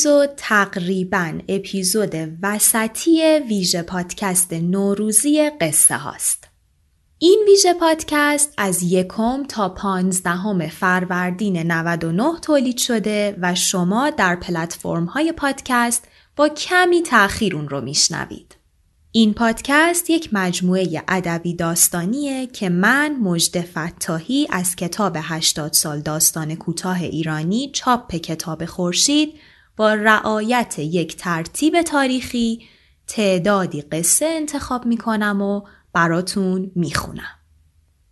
اپیزود تقریبا اپیزود وسطی ویژه پادکست نوروزی قصه هاست. این ویژه پادکست از یکم تا پانزدهم فروردین 99 تولید شده و شما در پلتفرم های پادکست با کمی تأخیر اون رو میشنوید. این پادکست یک مجموعه ادبی داستانیه که من مجد فتاحی از کتاب 80 سال داستان کوتاه ایرانی چاپ کتاب خورشید با رعایت یک ترتیب تاریخی تعدادی قصه انتخاب می کنم و براتون می خونم.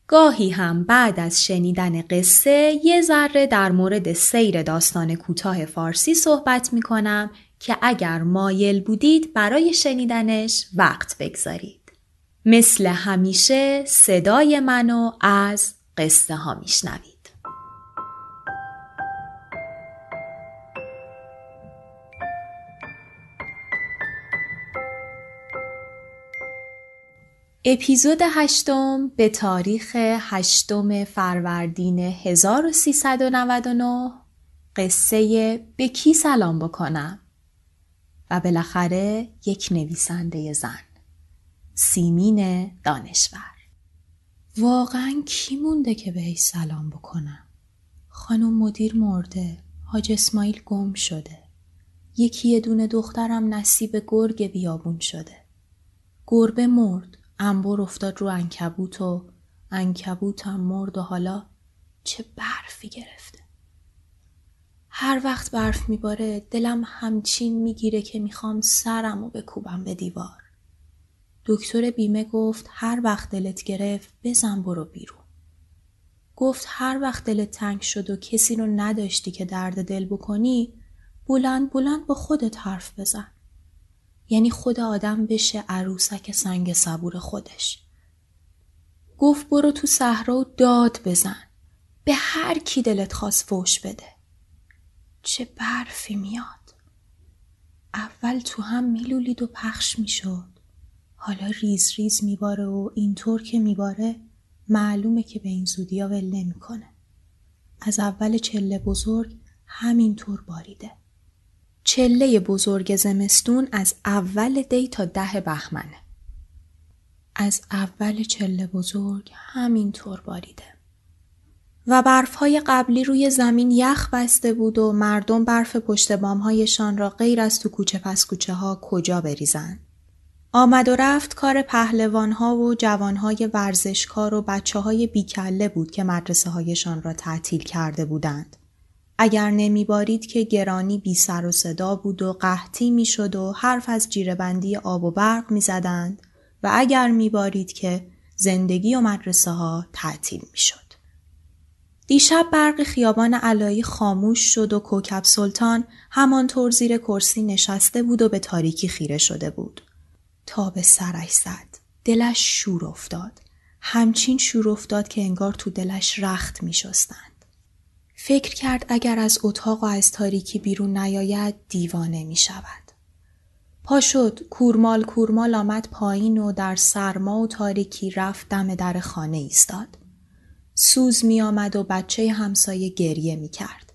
گاهی هم بعد از شنیدن قصه یه ذره در مورد سیر داستان کوتاه فارسی صحبت می کنم که اگر مایل بودید برای شنیدنش وقت بگذارید. مثل همیشه صدای منو از قصه ها میشنوید. اپیزود هشتم به تاریخ هشتم فروردین 1399 قصه به کی سلام بکنم؟ و بالاخره یک نویسنده زن سیمین دانشور. واقعا کی مونده که بهش سلام بکنم؟ خانم مدیر مرده حاج اسماعیل گم شده. یکی دونه دخترم نصیب گرگ بیابون شده. گربه مرد. انبر افتاد رو انکبوت و انکبوت هم مرد و حالا چه برفی گرفته. هر وقت برف میباره دلم همچین می‌گیره که می‌خوام سرم و بکوبم به دیوار. دکتر بیمه گفت هر وقت دلت گرفت بزن برو بیرون. گفت هر وقت دلت تنگ شد و کسی رو نداشتی که درد دل بکنی بلند بلند با خودت حرف بزن. یعنی خود آدم بشه عروسک سنگ صبور خودش. گفت برو تو صحرا و داد بزن. به هر کی دلت خواست فوش بده. چه برفی میاد. اول تو هم میلولید و پخش می‌شد. حالا ریز ریز میباره و اینطور که میباره معلومه که به این زودی ول نمی‌کنه. از اول چله بزرگ همینطور باریده. چله بزرگ زمستون از اول دی تا ده بهمنه. از اول چله بزرگ همینطور باریده. و برفهای قبلی روی زمین یخ بسته بود و مردم برف پشت بامهایشان را غیر از تو کوچه پس کوچه ها کجا بریزند. آمد و رفت کار پهلوان ها و جوان های ورزشکار و بچه های بیکله بود که مدرسه هایشان را تعطیل کرده بودند. اگر نمیبارید که گرانی بی سر و صدا بود و قحطی می‌شد و حرف از جیرهبندی آب و برق می‌زدند و اگر میبارید که زندگی و مدرسه ها تعطیل می‌شد. دیشب برق خیابان علایی خاموش شد و کوکب سلطان همانطور زیر کرسی نشسته بود و به تاریکی خیره شده بود. تا به سرش زد. دلش شور افتاد. همچین شور افتاد که انگار تو دلش رخت می شستند. فکر کرد اگر از اتاق و از تاریکی بیرون نیاید دیوانه می شود. پا شد کورمال کورمال آمد پایین و در سرما و تاریکی رفت دم در خانه ایستاد. سوز می آمد و بچه همسایه گریه می کرد.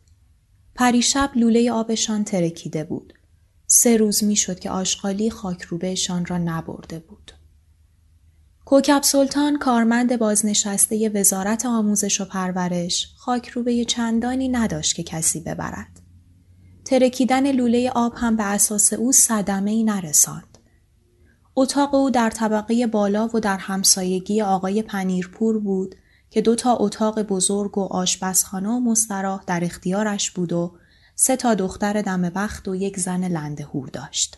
پریشب لوله آبشان ترکیده بود. سه روز می شد که آشغالی خاکروبهشان را نبرده بود. کوکب سلطان کارمند بازنشسته وزارت آموزش و پرورش خاکروبه چندانی نداشت که کسی ببرد. ترکیدن لوله آب هم به اساس او صدمه ای نرساند. اتاق او در طبقه بالا و در همسایگی آقای پنیرپور بود که دو تا اتاق بزرگ و آشپزخانه و مستراح در اختیارش بود و سه تا دختر دم بخت و یک زن لنده هور داشت.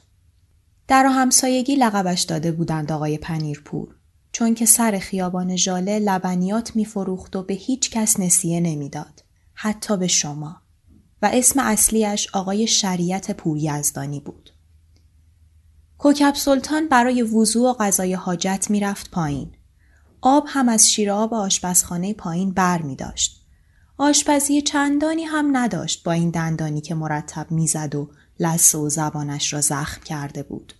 در همسایگی لقبش داده بودند آقای پنیرپور چون که سر خیابان ژاله لبنیات میفروخت و به هیچ کس نسیه نمی‌داد حتی به شما و اسم اصلیش آقای شریعت پوریزدانی بود کوکب سلطان برای وضوع و غذای حاجت می‌رفت پایین آب هم از شیر آب آشپزخانه پایین بر می داشت. آشپزی چندانی هم نداشت با این دندانی که مرتب می‌زد و لسه و زبانش را زخم کرده بود.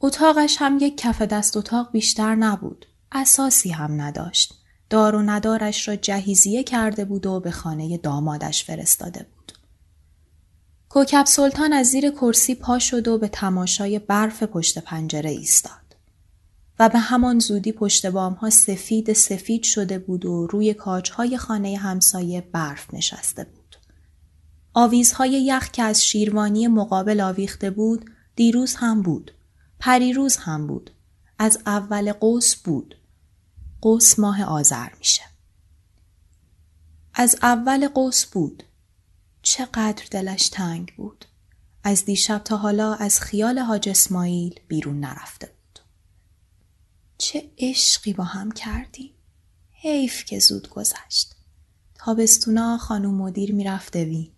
اتاقش هم یک کف دست اتاق بیشتر نبود. اساسی هم نداشت. دار و ندارش را جهیزیه کرده بود و به خانه دامادش فرستاده بود. کوکب سلطان از زیر کرسی پا شد و به تماشای برف پشت پنجره ایستاد. و به همان زودی پشت بام ها سفید سفید شده بود و روی کاجهای خانه همسایه برف نشسته بود. آویزهای یخ که از شیروانی مقابل آویخته بود دیروز هم بود. پریروز هم بود. از اول قوس بود. قوس ماه آذر میشه. از اول قوس بود. چقدر دلش تنگ بود. از دیشب تا حالا از خیال حاج اسماعیل بیرون نرفته بود. چه عشقی با هم کردیم. حیف که زود گذشت. تابستونا خانوم مدیر می‌رفت وین.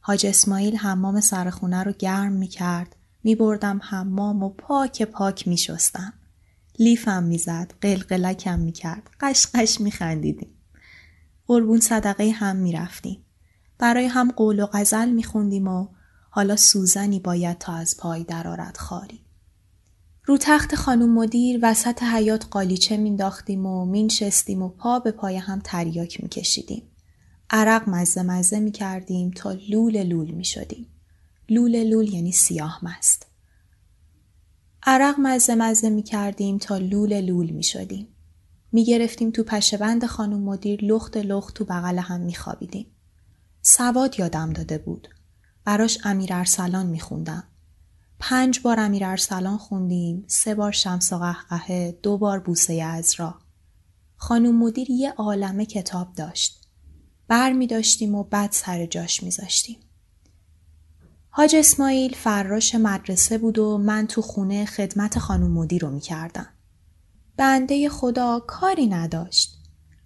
حاج اسماعیل حمام سرخونه رو گرم می‌کرد. میبردم حمام و پاک پاک میشستم. لیفم می‌زد. قلقلکم می‌کرد. قشقش میخندیدیم. قربون صدقه هم می‌رفتیم. برای هم قول و غزل میخوندیم و حالا سوزنی باید تا از پای درارد خاری. رو تخت خانوم مدیر وسط حیات قالیچه مینداختیم و مینشستیم و پا به پای هم تریاک میکشیدیم. عرق مزه مزه می‌کردیم تا لول لول می‌شدیم. لول لول یعنی سیاه مست. عرق مزه مزه می‌کردیم تا لول لول می‌شدیم. می‌گرفتیم تو پشه بند خانوم مدیر لخت لخت تو بغل هم میخوابیدیم. سواد یادم داده بود. براش امیر ارسلان میخوندم. پنج بار امیر ارسلان خوندیم، سه بار شمس و قهقهه، دو بار بوسه ازرا. خانوم مدیر یه عالمه کتاب داشت. بر می داشتیم و بعد سر جاش میذاشتیم. حاج اسماعیل فراش مدرسه بود و من تو خونه خدمت خانوم مدیر رو می‌کردم. بنده خدا کاری نداشت.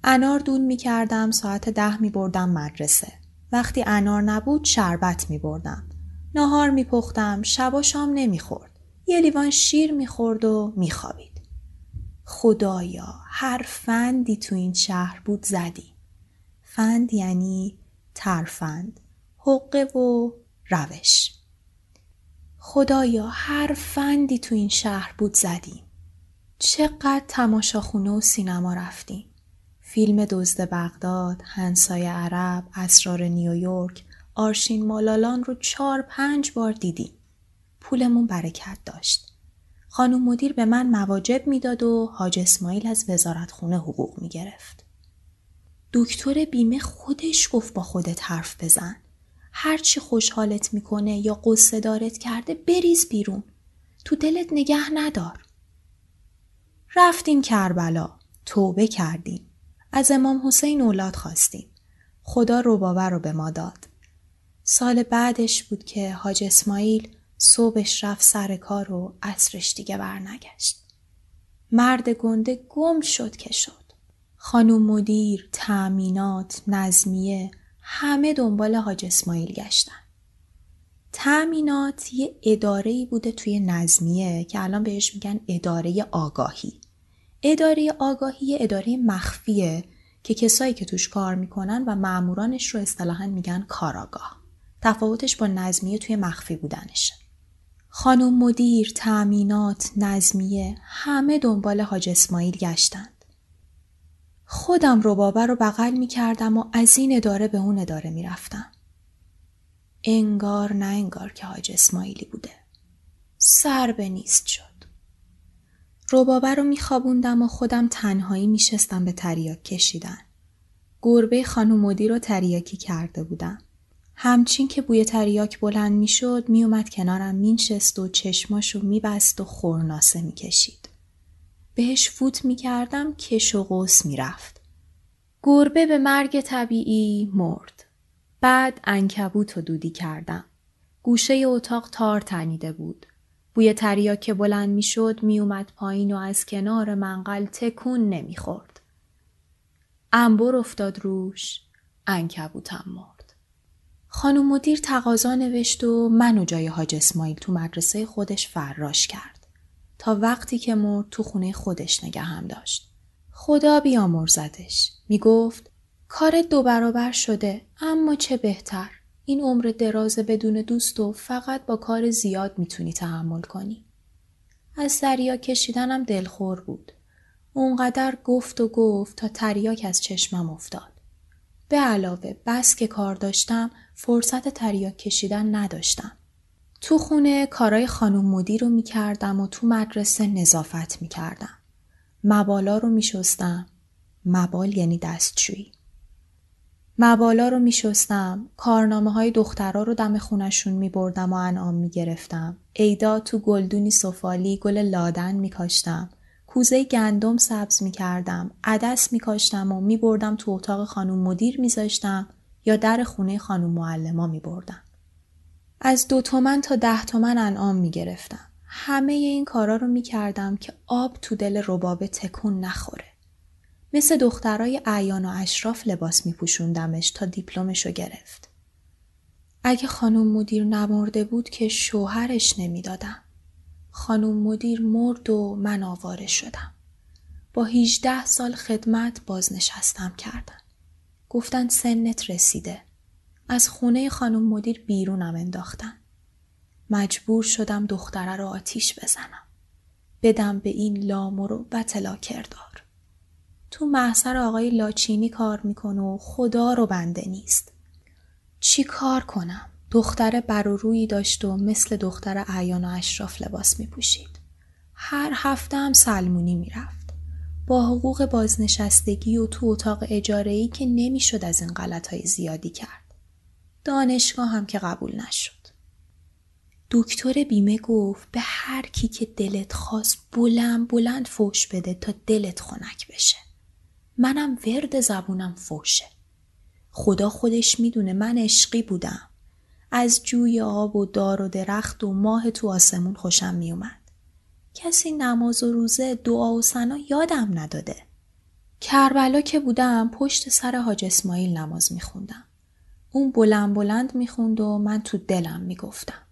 انار دون می‌کردم ساعت ده می بردم مدرسه. وقتی انار نبود شربت می بردم. ناهار می پختم شب و شام نمی خورد. یه لیوان شیر می خورد و می خوابید. خدایا هر فندی تو این شهر بود زدی. فند یعنی ترفند. حقه و روش. خدایا هر فندی تو این شهر بود زدیم. چقدر تماشاخونه و سینما رفتیم. فیلم دزد بغداد، هنسای عرب، اسرار نیویورک، آرشین مالالان رو چهار پنج بار دیدیم. پولمون برکت داشت. خانم مدیر به من مواجب می‌داد و حاج اسماعیل از وزارت خونه حقوق می گرفت. دکتر بیمه خودش گفت با خودت حرف بزن. هرچی خوشحالت می‌کنه یا قصه دارت کرده بریز بیرون. تو دلت نگه ندار. رفتیم کربلا. توبه کردیم. از امام حسین اولاد خواستیم. خدا روباور رو به ما داد. سال بعدش بود که حاج اسماعیل صبحش رفت سر کار و عصرش دیگه برنگشت. مرد گنده گم شد که شد. خانوم مدیر، تأمینات، نظمیه همه دنبال حاج اسماعیل گشتن. تأمینات یه اداره بوده توی نظمیه که الان بهش میگن اداره آگاهی. اداره آگاهی اداره مخفیه که کسایی که توش کار می‌کنن و معمورانش رو اصطلاحا میگن کاراگاه. تفاوتش با نظمیه توی مخفی بودنشه. خانم مدیر، تأمینات، نظمیه همه دنبال حاج اسماعیل گشتند. خودم ربابه رو بغل می‌کردم و از این اداره به اون اداره می‌رفتم. انگار نه انگار که حاج اسماعیلی بوده. سر به نیست شد. ربابه رو میخوابوندم و خودم تنهایی میشستم به تریاک کشیدن. گربه خانم مدیر رو تریاکی کرده بودم. همچین که بوی تریاک بلند می‌شد میومد کنارم مینشست و چشماشو میبست و خورناسه می‌کشید. بهش فوت می‌کردم کش و قوس می‌رفت. گربه به مرگ طبیعی مرد. بعد انکبوت و دودی کردم. گوشه اتاق تار تنیده بود. بوی تریا که بلند می‌شد میومد پایین و از کنار منقل تکون نمی‌خورد. انبر افتاد روش انکبوتم مرد. خانم مدیر تقاضا نوشت و منو جای حاج اسماعیل تو مدرسه خودش فراش کرد. تا وقتی که مرد تو خونه خودش نگهم داشت. خدا بیامرزدش. می‌گفت کار دو برابر شده اما چه بهتر. این عمر دراز بدون دوست و فقط با کار زیاد می‌تونی تحمل کنی. از دریا کشیدنم دلخور بود. اونقدر گفت و گفت تا تریاک از چشمم افتاد. به علاوه بس که کار داشتم فرصت تریاک کشیدن نداشتم. تو خونه کارای خانم مدیر رو می‌کردم و تو مدرسه نظافت می‌کردم. مبالا رو میشستم. مبال یعنی دستشویی. مبالا رو میشستم کارنامه های دخترها رو دم خونشون می بردم و انعام می گرفتم. ایدا تو گلدونی سفالی گل لادن می کاشتم. کوزه گندم سبز می کردم. عدس می کاشتم و می بردم تو اتاق خانم مدیر می زاشتم یا در خونه خانم معلما می بردم. از دو تومن تا ده تومن انعام می گرفتم. همه این کارا رو می کردم که آب تو دل ربابه تکون نخوره. مثل دخترای اعیان و اشراف لباس می پوشوندمش تا دیپلمشو گرفت. اگه خانم مدیر نمرده بود که شوهرش نمی‌دادم. خانم مدیر مرد و من آواره شدم. با 18 سال خدمت بازنشستم کردن. گفتن سنت رسیده. از خونه خانم مدیر بیرونم انداختن. مجبور شدم دختره رو آتیش بزنم. بدم به این لامر و بطلا کردار. تو محصر آقای لاچینی کار می‌کنه و خدا رو بنده نیست. چی کار کنم؟ دختر بر و روی داشت و مثل دختر اعیان و اشراف لباس می پوشید. هر هفته هم سلمونی می رفت. با حقوق بازنشستگی و تو اتاق اجارهی که نمی‌شد از این غلط های زیادی کرد. دانشگاه هم که قبول نشد. دکتر بیمه گفت به هر کی که دلت خواست بلند بلند فوش بده تا دلت خنک بشه. منم ورد زبونم فوشه. خدا خودش می‌دونه من عشقی بودم. از جوی آب و دار و درخت و ماه تو آسمون خوشم میومد. کسی نماز و روزه دعا و سنا یادم نداده. کربلا که بودم پشت سر حاج اسماعیل نماز میخوندم. اون بلند بلند می‌خوند و من تو دلم می‌گفتم.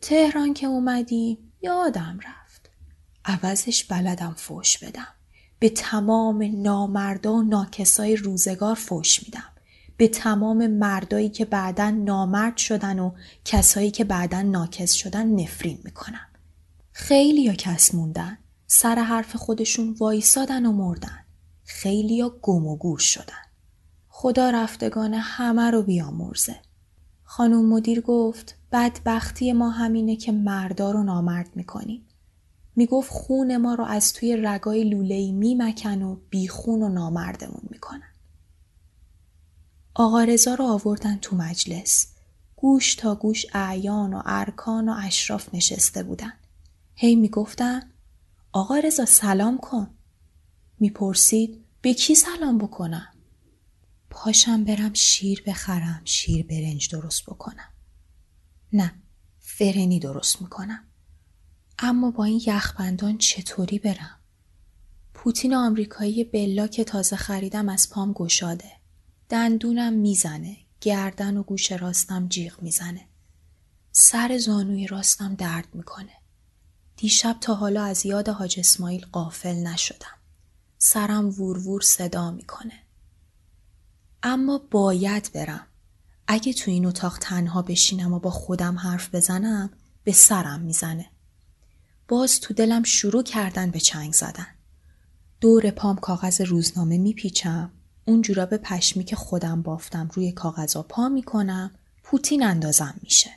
تهران که اومدی یادم رفت. عوضش بلدم فوش بدم. به تمام نامردا و ناکسای روزگار فوش میدم. به تمام مردایی که بعدا نامرد شدن و کسایی که بعدا ناکس شدن نفرین می‌کنم. خیلی یا کس موندن. سر حرف خودشون وایسادن و مردن. خیلی یا گم و گور شدن. خدا رفتگان همه رو بیامرزه. خانم مدیر گفت بدبختی ما همینه که مردا رو نامرد می‌کنیم. می‌گفت خون ما رو از توی رگای لولهی میمکن و بیخون و نامردمون می‌کنن. آقا رضا رو آوردن تو مجلس. گوش تا گوش اعیان و ارکان و اشراف نشسته بودن. هی می‌گفتن آقا رضا سلام کن. می‌پرسید به کی سلام بکنم؟ پاشم برم شیر بخرم شیر برنج درست بکنم. نه فرنی درست می‌کنم. اما با این یخبندان چطوری برم؟ پوتین آمریکایی بلا که تازه خریدم از پام گشاده. دندونم می‌زنه. گردن و گوش راستم جیغ می‌زنه. سر زانوی راستم درد می‌کنه. دیشب تا حالا از یاد حاج اسماعیل قافل نشدم. سرم وور وور صدا می‌کنه. اما باید برم. اگه تو این اتاق تنها بشینم و با خودم حرف بزنم به سرم می‌زنه. باز تو دلم شروع کردن به چنگ زدن. دور پام کاغذ روزنامه میپیچم. اون جوراب پشمی که خودم بافتم روی کاغذا پا می‌کنم. پوتین اندازم میشه.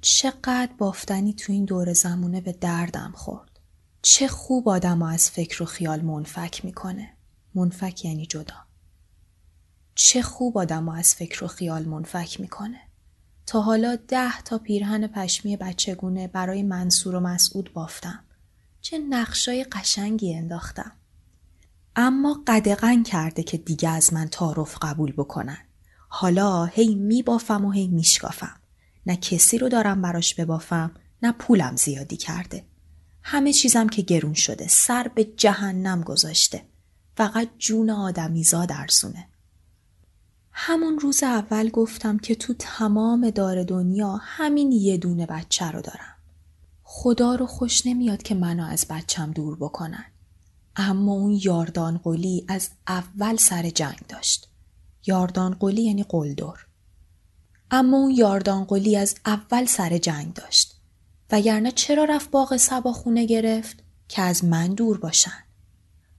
چقدر بافتنی تو این دور زمونه به دردم خورد. چه خوب آدم از فکر و خیال منفک می‌کنه. منفک یعنی جدا. چه خوب آدم از فکر و خیال منفک می‌کنه. تا حالا ده تا پیرهن پشمی بچگونه برای منصور و مسعود بافتم. چه نقشای قشنگی انداختم. اما قدغن کرده که دیگه از من تعارف قبول بکنن. حالا هی میبافم و هی میشکافم. نه کسی رو دارم براش ببافم نه پولم زیادی کرده همه چیزم که گرون شده سر به جهنم گذاشته فقط جون آدمیزاد ارزونه همون روز اول گفتم که تو تمام دار دنیا همین یه دونه بچه رو دارم. خدا رو خوش نمیاد که منو از بچم دور بکنن. اما اون یاردان قلی از اول سر جنگ داشت. یاردان قلی یعنی قلدر. اما اون یاردان قلی از اول سر جنگ داشت. وگرنه چرا رفت باغ سبا خونه گرفت؟ که از من دور باشن.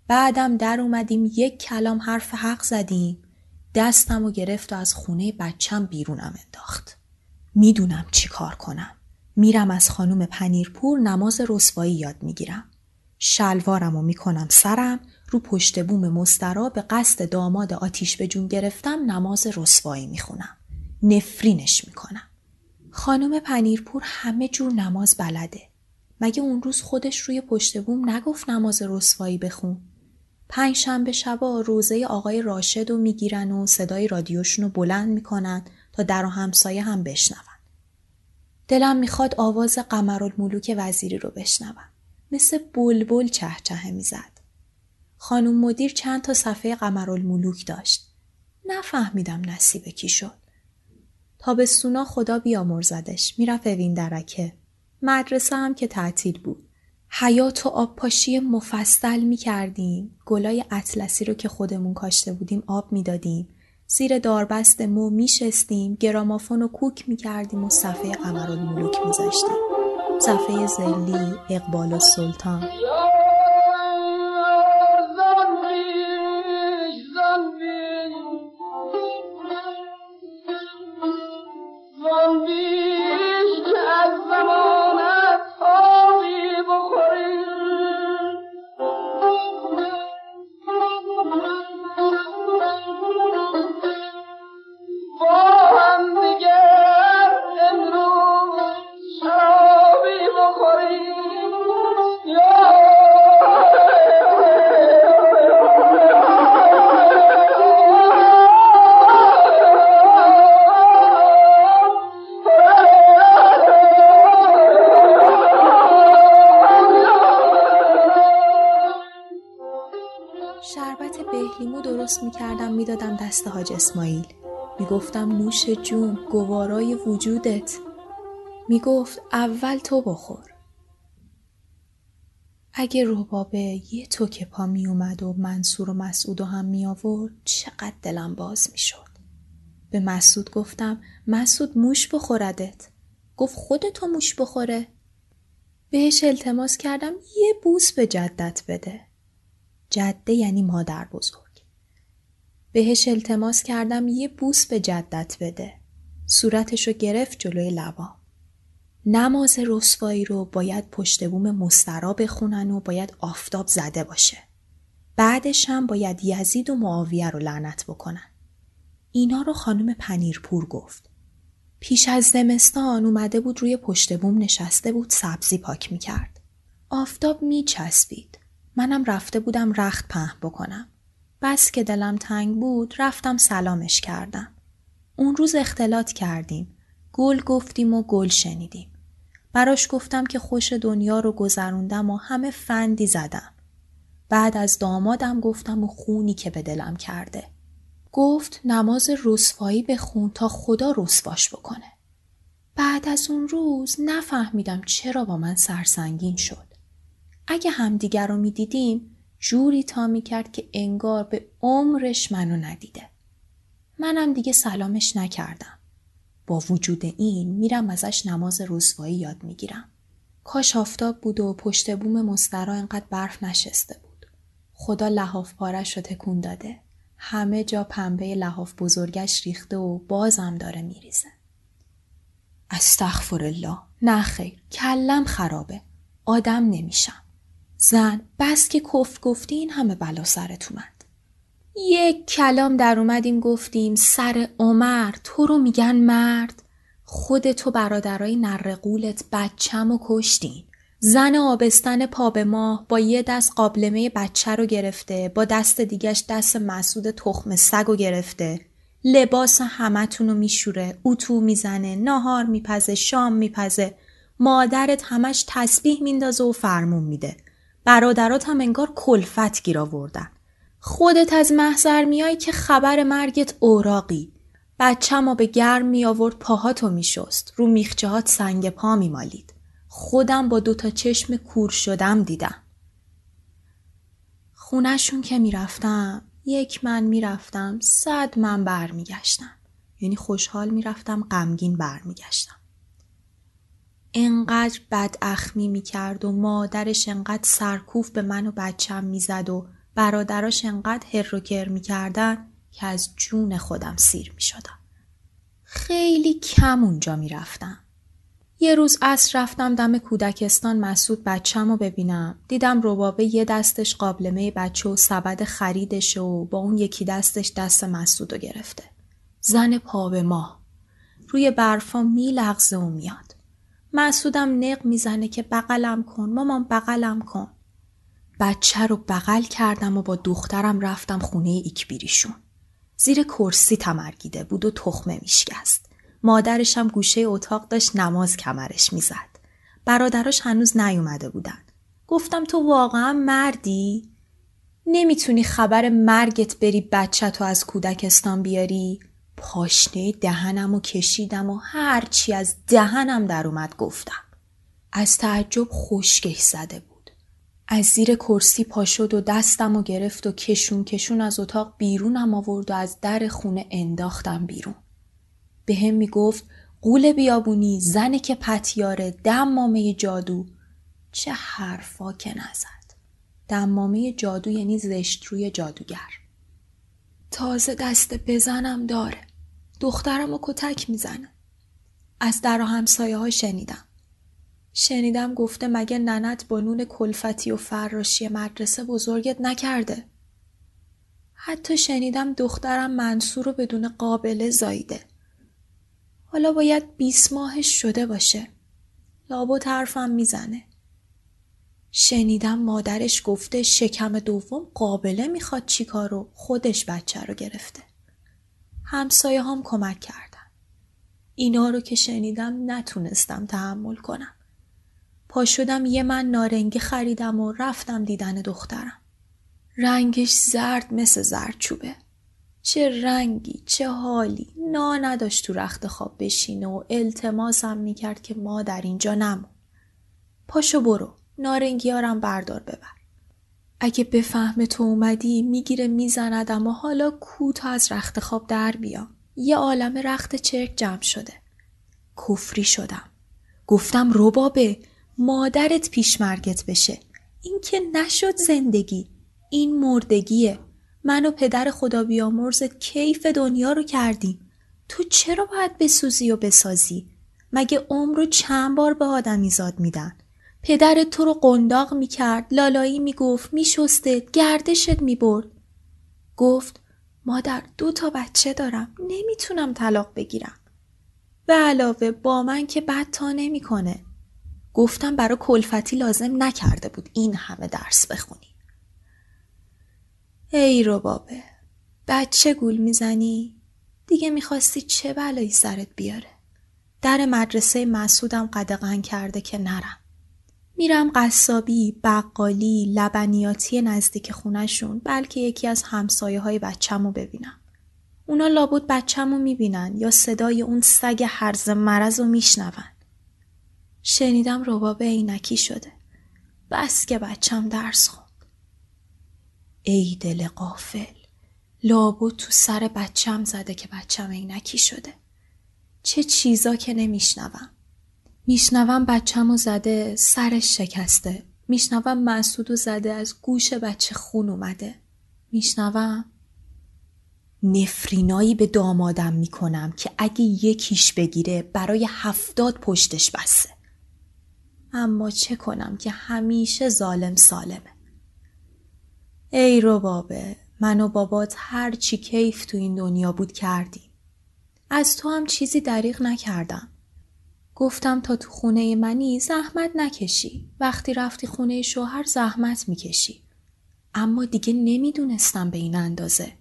بعدم در اومدیم یک کلام حرف حق زدیم. دستم و گرفت و از خونه بچم بیرونم انداخت. می‌دونم چی کار کنم. میرم از خانم پنیرپور نماز رسوایی یاد می‌گیرم. شلوارم و می‌کنم سرم رو پشت بوم مسترا به قصد داماد آتیش به جون گرفتم نماز رسوایی می‌خونم. نفرینش می‌کنم. خانم پنیرپور همه جور نماز بلده. مگه اون روز خودش روی پشت بوم نگفت نماز رسوایی بخون؟ پنج شنبه شبا روزه آقای راشد رو می‌گیرن و صدای رادیوشون رو بلند می‌کنن تا در و همسایه هم بشنون. دلم می‌خواد آواز قمرالملوک وزیری رو بشنوم. مثل بلبل چهچه می‌زد. خانم مدیر چند تا صفحه قمرالملوک داشت. نفهمیدم نصیب کی شد. تابستونا خدا بیامرزدش می‌رفت اوین درکه. مدرسه هم که تعطیل بود. حیات و آب پاشی مفصل می کردیم. گلای اطلسی رو که خودمون کاشته بودیم آب می‌دادیم. زیر داربست مو میشستیم گرامافون رو کوک می‌کردیم و صفحه قمرالملوک میذاشتیم صفحه زلی اقبال و سلطان درست می‌کردم می‌دادم دست حاج اسماعیل می‌گفتم نوش جون گوارای وجودت می‌گفت اول تو بخور اگه ربابه یه تو که پا می اومد و منصور و مسعود هم می آورد چقدر دلم باز می شد. به مسعود گفتم مسعود موش بخوردت. گفت خودتو موش بخوره. بهش التماس کردم یه بوس به جدت بده. جده یعنی مادر بزرگ. بهش التماس کردم یه بوس به جدت بده. صورتشو گرفت جلوی لبا. نماز رسوایی رو باید پشت بوم مسترا بخونن و باید آفتاب زده باشه. بعدش هم باید یزید و معاویه رو لعنت بکنن. اینا رو خانم پنیرپور گفت. پیش از زمستان اومده بود روی پشت بوم نشسته بود سبزی پاک می‌کرد. آفتاب میچسبید. منم رفته بودم رخت پهن بکنم. بس که دلم تنگ بود رفتم سلامش کردم. اون روز اختلاط کردیم. گل گفتیم و گل شنیدیم. براش گفتم که خوش دنیا رو گذروندم و همه فندی زدم. بعد از دامادم گفتم و خونی که به دلم کرده. گفت نماز رسوایی بخون تا خدا رسواش بکنه. بعد از اون روز نفهمیدم چرا با من سرسنگین شد. اگه همدیگر رو می‌دیدیم جوری تا می کرد که انگار به عمرش منو ندیده. منم دیگه سلامش نکردم. با وجود این میرم ازش نماز رسوایی یاد می‌گیرم. کاش آفتاب بود و پشت بوم مسترا انقدر برف نشسته بود. خدا لحاف پارش رو تکون داده. همه جا پنبه لحاف بزرگش ریخته و بازم داره میریزه. استغفر الله. نه خیر. کلم خرابه. آدم نمیشم. زن بس که کف گفتی این همه بلا سرت اومد. یک کلام در اومدیم گفتیم سر عمر تو رو میگن مرد. خودتو برادرای نرقولت بچم و کشتین. زن آبستن پا به ماه با یه دست قابلمه بچه رو گرفته با دست دیگش دست مسعود تخم سگ رو گرفته. لباس همتون رو میشوره اتو می‌زنه ناهار میپزه شام میپزه. مادرت همش تسبیح میندازه و فرمون میده. برادرات هم انگار کلفت گیر آوردن خودت از محضر میای که خبر مرگت اوراقی بچم به گرم می آورد پاهاتو می شست. رو میخچه هات سنگ پا می مالید. خودم با دوتا چشم کور شدم دیدم. خونشون که می‌رفتم یک من می‌رفتم صد من برمیگشتم یعنی خوشحال می‌رفتم غمگین برمیگشتم انقدر بد اخمی می‌کرد و مادرش انقدر سرکوف به من و بچم می‌زد و برادراش انقدر هر و کر می‌کردن که از جون خودم سیر می‌شدم خیلی کم اونجا می‌رفتم یه روز عصر رفتم دم کودکستان مسعود بچم رو ببینم. دیدم ربابه یه دستش قابلمه بچه و سبد خریدش و با اون یکی دستش دست مسعود رو گرفته. زن پا به ما. روی برفا میلغزه و میاد. مسعودم نق می‌زنه که بغلم کن مامان بغلم کن. بچه رو بغل کردم و با دخترم رفتم خونه ایکبیریشون. زیر کرسی تمرگیده بود و تخمه میشکست. مادرش هم گوشه اتاق داشت نماز کمرش می‌زد. برادراش هنوز نیومده بودن. گفتم تو واقعا مردی؟ نمی‌تونی خبر مرگت بری بچه تو از کودکستان بیاری؟ پاشنه دهنم و کشیدم و هرچی از دهنم در اومد گفتم. از تعجب خشکش زده بود. از زیر کرسی پا شد و دستم و گرفت و کشون کشون از اتاق بیرونم آورد و از در خونه انداختم بیرون. به هم می گفت قول بیابونی زنه که پتیاره دمامه جادو چه حرفا که نزد دمامه جادو یعنی زشت روی جادوگر تازه دست بزنم داره دخترم و کتک می‌زنه از در و همسایه ها شنیدم شنیدم گفته مگه ننت با نون کلفتی و فراشی مدرسه بزرگت نکرده حتی شنیدم دخترم منصور رو بدون قابله زایده حالا باید بیست ماهش شده باشه. لابو حرفم می‌زنه. شنیدم مادرش گفته شکم دوم قابله می‌خواد چیکارو خودش بچه رو گرفته. همسایه هم کمک کردن. اینا رو که شنیدم نتونستم تحمل کنم. پا شدم یه من نارنگی خریدم و رفتم دیدن دخترم. رنگش زرد مثل زردچوبه. چه رنگی چه حالی نا نداشت تو رخت خواب بشینه و التماسم می‌کرد که ما در اینجا نمون پاشو برو نارنگیارم بردار ببر اگه بفهمه تو اومدی می‌گیره میزندم و حالا کو تا از رخت خواب در بیام یه عالم رخت چرک جمع شده. کفری شدم. گفتم ربابه مادرت پیشمرگت بشه. این که نشد زندگی. این مردگیه. من و پدر خدا بیامرزت کیف دنیا رو کردیم. تو چرا باید بسوزی و بسازی؟ مگه عمر رو چند بار به آدمیزاد میدن؟ پدر تو رو قنداق می‌کرد لالایی می‌گفت میشستت گردشت می‌برد گفت مادر دو تا بچه دارم نمی‌تونم طلاق بگیرم به علاوه با من که بد تا نمی‌کنه گفتم برا کلفتی لازم نکرده بود این همه درس بخونی ای ربابه بچه گول می‌زنی؟ دیگه می‌خواستی چه بلایی سرت بیاره؟ در مدرسه مسعودم قدغن کرده که نرم. میرم قصابی، بقالی، لبنیاتی نزدیک خونشون بلکه یکی از همسایه های بچم ببینم. اونا لابد بچم رو می‌بینن یا صدای اون سگ حرز مرز رو میشنون. شنیدم ربابه عینکی شده. بس که بچم درس خون. ای دل قافل لابو تو سر بچم زده که بچم عینکی شده چه چیزا که نمیشنوم میشنوم بچم و زده سرش شکسته میشنوم مسعود و زده از گوش بچه خون اومده میشنوم نفرینایی به دامادم می‌کنم که اگه یکیش بگیره برای هفتاد پشتش بسه اما چه کنم که همیشه ظالم سالمه ای ربابه من و بابات هر چی کیف تو این دنیا بود کردیم. از تو هم چیزی دریغ نکردم. گفتم تا تو خونه منی زحمت نکشی. وقتی رفتی خونه شوهر زحمت می‌کشی. اما دیگه نمی‌دونستم به این اندازه.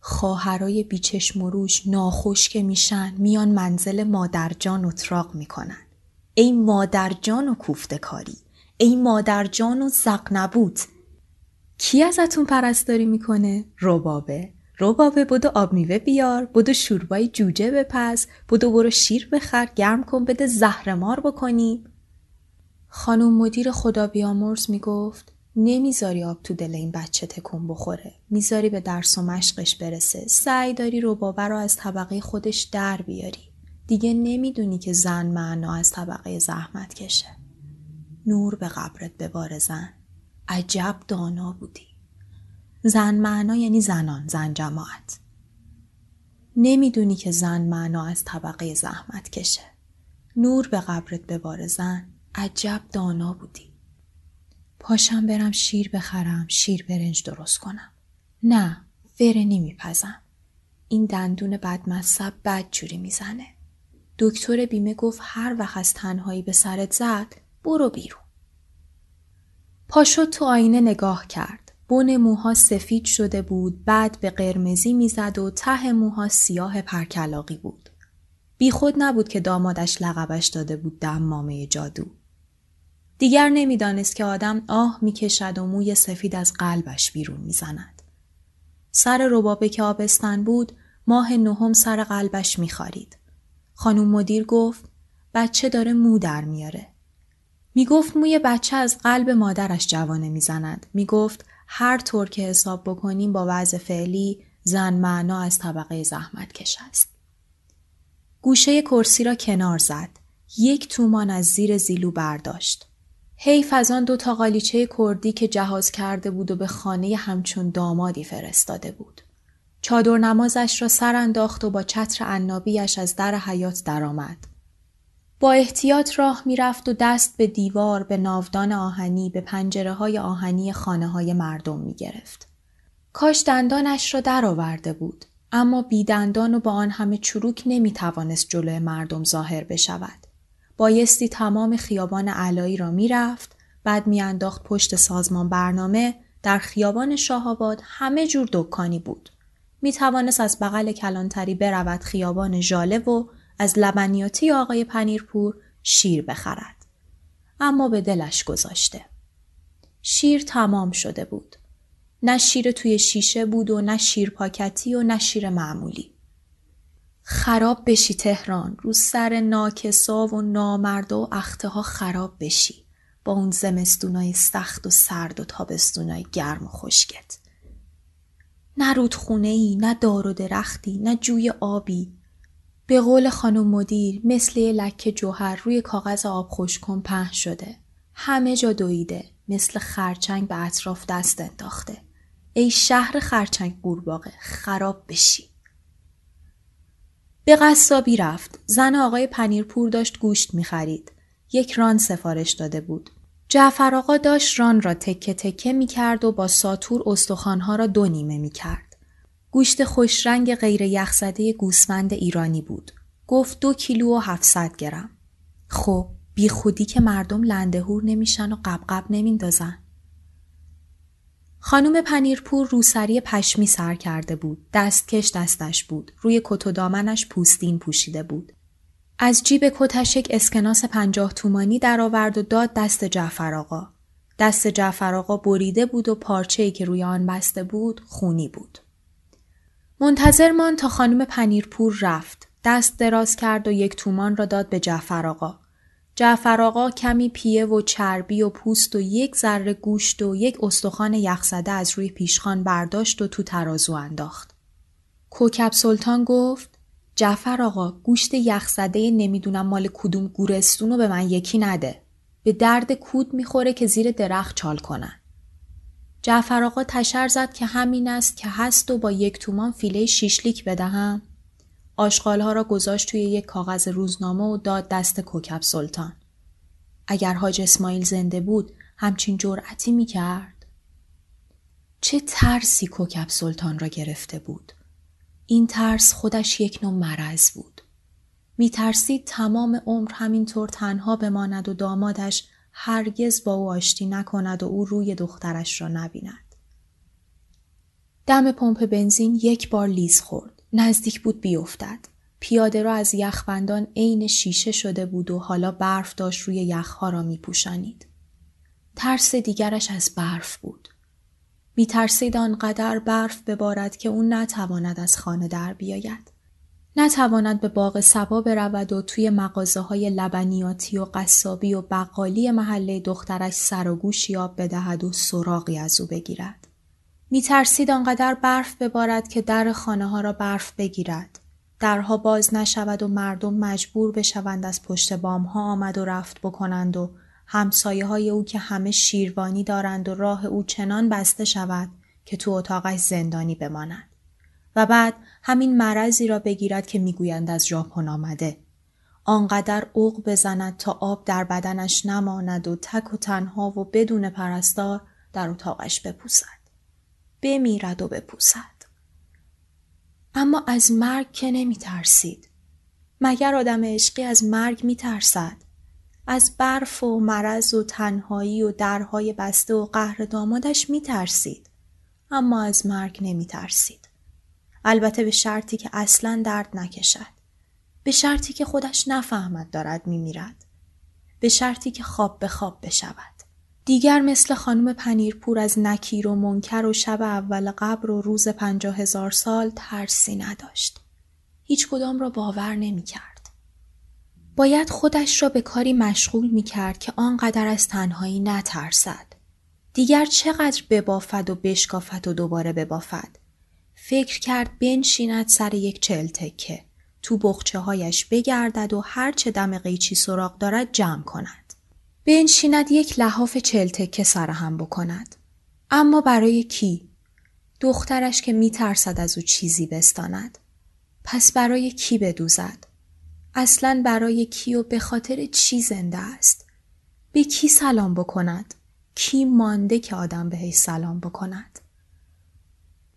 خواهرای بیچشم و روش ناخوش که میشن میان منزل مادرجان اتراق می‌کنن. ای مادر جان و کوفته کاری ای مادر جان و زق نبود کی ازتون پرستاری می‌کنه؟ ربابه ربابه بدو آب میوه بیار بدو شوربای جوجه بپز بدو برو شیر بخر گرم کن بده زهرمار بکنیم خانم مدیر خدا بیامرز می‌گفت نمی‌ذاری آب تو دل این بچه تکون بخوره. می‌ذاری به درس و مشقش برسه. سعی داری ربابه رو از طبقه خودش در بیاری. دیگه نمی‌دونی که زن معنا از طبقه زحمت کشه. نور به قبرت ببار زن. عجب دانا بودی. زن معنا یعنی زنان زن جماعت. نمی‌دونی که زن معنا از طبقه زحمت کشه. نور به قبرت ببار زن عجب دانا بودی. پاشم برم شیر بخرم شیر برنج درست کنم. نه فره نمیپزم. این دندون بدمصب بد جوری می‌زنه. دکتر بیمه گفت هر وقت از تنهایی به سرت زد برو بیرون. پاشو تو آینه نگاه کرد. بن موها سفید شده بود بعد به قرمزی می‌زد و ته موها سیاه پرکلاقی بود بیخود نبود که دامادش لقبش داده بود دمامه جادو دیگر نمی‌دانست که آدم آه می‌کشد و موی سفید از قلبش بیرون می‌زند. سر ربابه که آبستن بود ماه نهم سر قلبش میخارید. خانم مدیر گفت بچه داره مو در میاره. می‌گفت موی بچه از قلب مادرش جوانه می‌زند. می‌گفت هر طور که حساب بکنیم با وضع فعلی زن معنا از طبقه زحمت کش است. گوشه کرسی را کنار زد. یک تومان از زیر زیلو برداشت. حیف از آن دو تا قالیچه کردی که جهاز کرده بود و به خانه همچون دامادی فرستاده بود. چادر نمازش را سر انداخت و با چتر عنابیش از در حیات درآمد. با احتیاط راه می‌رفت و دست به دیوار به ناودان آهنی به پنجره های آهنی خانه های مردم می گرفت. کاش دندانش را درآورده بود اما بی دندان و با آن همه چروک نمی توانست جلوی مردم ظاهر بشود. بایستی تمام خیابان علایی را می‌رفت بعد میانداخت پشت سازمان برنامه در خیابان شاهآباد همه جور دکانی بود می توانست از بغل کلانتری برود خیابان ژاله و از لبنیاتی آقای پنیرپور شیر بخرد. اما به دلش گذاشته. شیر تمام شده بود. نه شیر توی شیشه بود و نه شیر پاکتی و نه شیر معمولی. خراب بشی تهران. رو سر ناکسا و نامرد و اخته ها خراب بشی. با اون زمستونای سخت و سرد و تابستونای گرم و خشکت. نه رودخونه ای نه دار و درختی نه جوی آبی. به قول خانم مدیر مثل لکه جوهر روی کاغذ آب کن پهن شده همه جا دویده مثل خرچنگ به اطراف دست انداخته ای شهر خرچنگ قورباغه خراب بشی به قصابی رفت. زن آقای پنیرپور داشت گوشت می خرید. یک ران سفارش داده بود. جعفر آقا داشت ران را تکه تکه می کرد و با ساتور استخوانها را دو نیمه می کرد. گوشت خوشرنگ غیر یخزده گوسفند ایرانی بود. گفت دو کیلو و هفتصد گرم. خب بی خودی که مردم لندهور نمیشن و قبقب نمیندازن. خانم پنیرپور روسری پشمی سر کرده بود. دستکش دستش بود. روی کت و دامنش پوستین پوشیده بود. از جیب کتش یک اسکناس پنجاه تومانی درآورد و داد دست جعفر آقا. دست جعفر آقا بریده بود و پارچه‌ای که روی آن بسته بود خونی بود. منتظر مان تا خانم پنیرپور رفت. دست دراز کرد و یک تومان را داد به جعفر آقا. جعفر آقا کمی پیه و چربی و پوست و یک ذره گوشت و یک استخوان یخزده از روی پیشخان برداشت و تو ترازو انداخت. کوکب سلطان گفت جعفر آقا گوشت یخزده نمی‌دونم مال کدوم گورستون رو به من یکی نده. به درد کود می‌خوره که زیر درخت چال کنن. جعفر آقا تشر زد که همین است که هست و با یک تومان فیله شیشلیک بدهم. آشغالها را گذاشت توی یک کاغذ روزنامه و داد دست کوکب سلطان. اگر حاج اسماعیل زنده بود همچین جرأتی می کرد؟ چه ترسی کوکب سلطان را گرفته بود؟ این ترس خودش یک نوع مرض بود. می ترسید تمام عمر همینطور تنها بماند و دامادش هرگز با او آشتی نکند و او روی دخترش را نبیند. دم پمپ بنزین یک بار لیز خورد. نزدیک بود بیفتد. پیاده را از یخبندان عین شیشه شده بود و حالا برف داشت روی یخها را می پوشانید. ترس دیگرش از برف بود. می ترسید آنقدر برف ببارد که او نتواند از خانه در بیاید. نتواند به باغ سبا برود و توی مغازه های لبنیاتی و قصابی و بقالی محله دخترش سر و گوش یاب بدهد و سراغی از او بگیرد. می ترسید آنقدر برف ببارد که در خانه ها را برف بگیرد. درها باز نشود و مردم مجبور بشوند از پشت بام ها آمد و رفت بکنند و همسایه های او که همه شیروانی دارند و راه او چنان بسته شود که تو اتاقش زندانی بماند. و بعد همین مرضی را بگیرد که می‌گویند از ژاپن آمده. آنقدر اوق بزند تا آب در بدنش نماند و تک و تنها و بدون پرستار در اتاقش بپوسد. بمیرد و بپوسد. اما از مرگ که نمی ترسید. مگر آدم عشقی از مرگ می ترسد. از برف و مرض و تنهایی و درهای بسته و قهر دامادش می ترسید. اما از مرگ نمی ترسید. البته به شرطی که اصلا درد نکشد. به شرطی که خودش نفهمد دارد می میرد. به شرطی که خواب به خواب بشود. دیگر مثل خانم پنیرپور از نکیر و منکر و شب اول قبر و روز پنجاه هزار سال ترسی نداشت. هیچ کدام را باور نمی کرد. باید خودش را به کاری مشغول می کرد که آنقدر از تنهایی نترسد. دیگر چقدر ببافد و بشکافد و دوباره ببافد. فکر کرد بنشیند سر یک چل تکه. تو بخچه هایش بگردد و هرچه دم قیچی سراغ دارد جمع کند. بنشیند یک لحاف چلتکه سرهم بکند. اما برای کی؟ دخترش که میترسد از او چیزی بستاند. پس برای کی بدوزد؟ اصلا برای کی و به خاطر چی زنده است؟ به کی سلام بکند؟ کی مانده که آدم بهش سلام بکند؟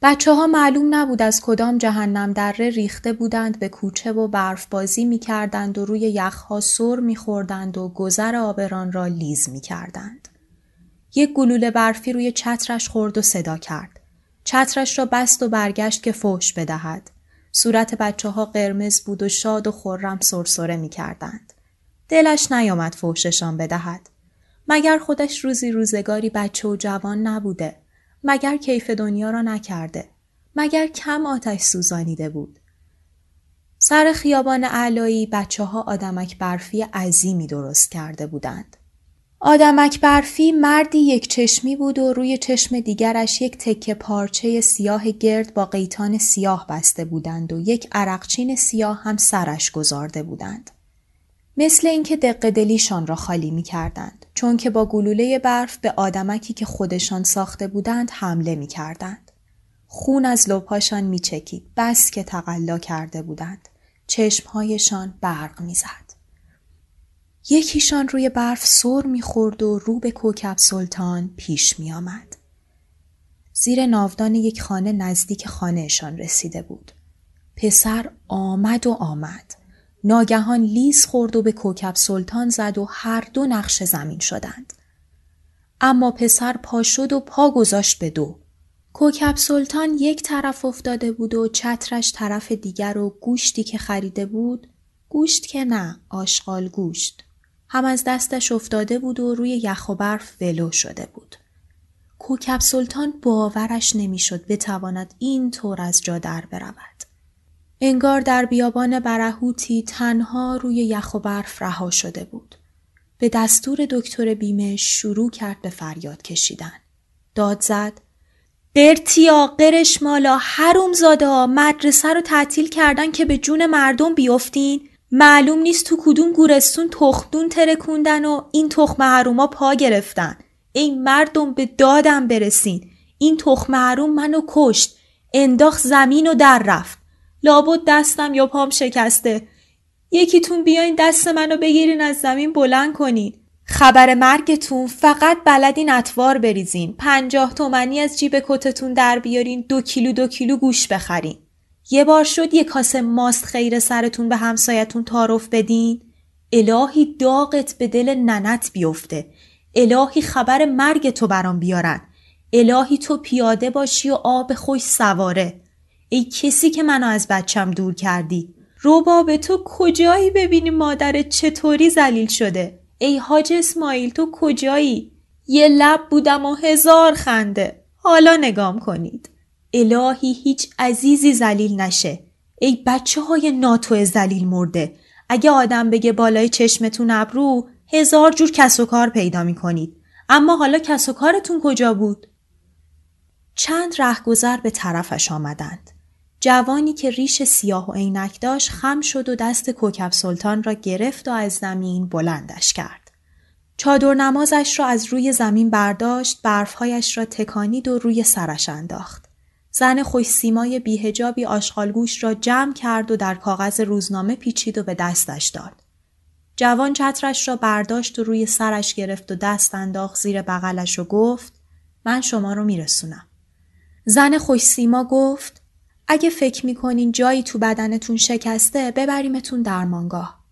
بچه ها معلوم نبود از کدام جهنم دره ریخته بودند به کوچه و برف بازی می کردند و روی یخها سر می خوردند و گذر آبران را لیز می کردند. یک گلوله برفی روی چترش خورد و صدا کرد. چترش را بست و برگشت که فوش بدهد. صورت بچه ها قرمز بود و شاد و خورم سرسره می کردند. دلش نیامد فوششان بدهد. مگر خودش روزی روزگاری بچه و جوان نبوده. مگر کیف دنیا را نکرده مگر کم آتش سوزانیده بود سر خیابان علایی بچه ها آدمک برفی عظیمی درست کرده بودند. آدمک برفی مردی یک چشمی بود و روی چشم دیگرش یک تکه پارچه سیاه گرد با قیتان سیاه بسته بودند و یک عرقچین سیاه هم سرش گذارده بودند. مثل اینکه دق دلیشان را خالی می کردند چون که با گلوله برف به آدمکی که خودشان ساخته بودند حمله می کردند. خون از لبهاشان می چکید بس که تقلا کرده بودند. چشمهایشان برق می زد. یکیشان روی برف سر می خورد و رو به کوکب سلطان پیش می آمد. زیر ناودان یک خانه نزدیک خانهشان رسیده بود. پسر آمد و آمد. ناگهان لیز خورد و به کوکب سلطان زد و هر دو نقش زمین شدند. اما پسر پا شد و پا گذاشت به دو. کوکب سلطان یک طرف افتاده بود و چترش طرف دیگر و گوشتی که خریده بود گوشت که نه آشغال گوشت هم از دستش افتاده بود و روی یخ و برف ولو شده بود. کوکب سلطان باورش نمی‌شد بتواند این طور از جا در برود. انگار در بیابان برهوتی تنها روی یخ و برف رها شده بود. به دستور دکتر بیمه شروع کرد به فریاد کشیدن. داد زد قرتیا قرش مالا حروم زاده مدرسه رو تعطیل کردن که به جون مردم بیفتین. معلوم نیست تو کدوم گورستون تخمدون ترکوندن و این تخم حروما پا گرفتن. ای مردم به دادم برسین. این تخم حروم منو کشت. انداخت زمین و در رفت. لابد دستم یا پام شکسته. یکیتون بیاین دست منو بگیرین از زمین بلند کنین. خبر مرگتون فقط بلدین اتوار بریزین. پنجاه تومنی از جیب کتتون در بیارین دو کیلو دو کیلو گوش بخرین. یه بار شد یه کاسه ماست خیر سرتون به همسایتون تعارف بدین. الهی داغت به دل ننت بیفته. الهی خبر مرگ تو برام بیارن. الهی تو پیاده باشی و آب خوش سواره. ای کسی که منو از بچم دور کردی؟ روباب تو کجایی ببینی مادرت چطوری زلیل شده؟ ای حاج اسماعیل تو کجایی؟ یه لب بودم و هزار خنده. حالا نگام کنید. الهی هیچ عزیزی زلیل نشه. ای بچه های ناتو زلیل مرده. اگه آدم بگه بالای چشمتون ابرو هزار جور کس و کار پیدا می کنید. اما حالا کس و کارتون کجا بود؟ چند رهگذر به طرفش آمدند. جوانی که ریش سیاه و عینک داشت خم شد و دست کوکب سلطان را گرفت و از زمین بلندش کرد. چادر نمازش را از روی زمین برداشت، برفهایش را تکانید و روی سرش انداخت. زن خوش سیمای بیهجابی آشغالگوش را جمع کرد و در کاغذ روزنامه پیچید و به دستش داد. جوان چترش را برداشت و روی سرش گرفت و دست انداخت زیر بغلش و گفت من شما رو میرسونم. زن خوش سیما گفت اگه فکر می‌کنین جایی تو بدنتون شکسته ببریمتون درمانگاه.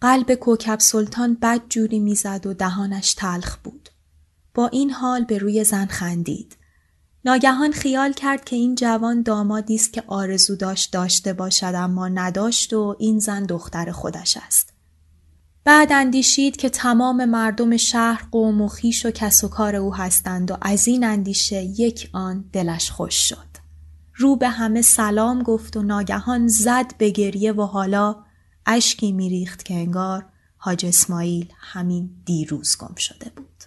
قلب کوکب سلطان بد جوری می‌زد و دهانش تلخ بود. با این حال به روی زن خندید. ناگهان خیال کرد که این جوان دامادی است که آرزو داشت داشته باشد اما نداشت و این زن دختر خودش است. بعد اندیشید که تمام مردم شهر قوم و خیش و کس و کار او هستند و از این اندیشه یک آن دلش خوش شد. رو به همه سلام گفت و ناگهان زد به گریه و حالا اشکی میریخت که انگار حاج اسماعیل همین دیروز گم شده بود.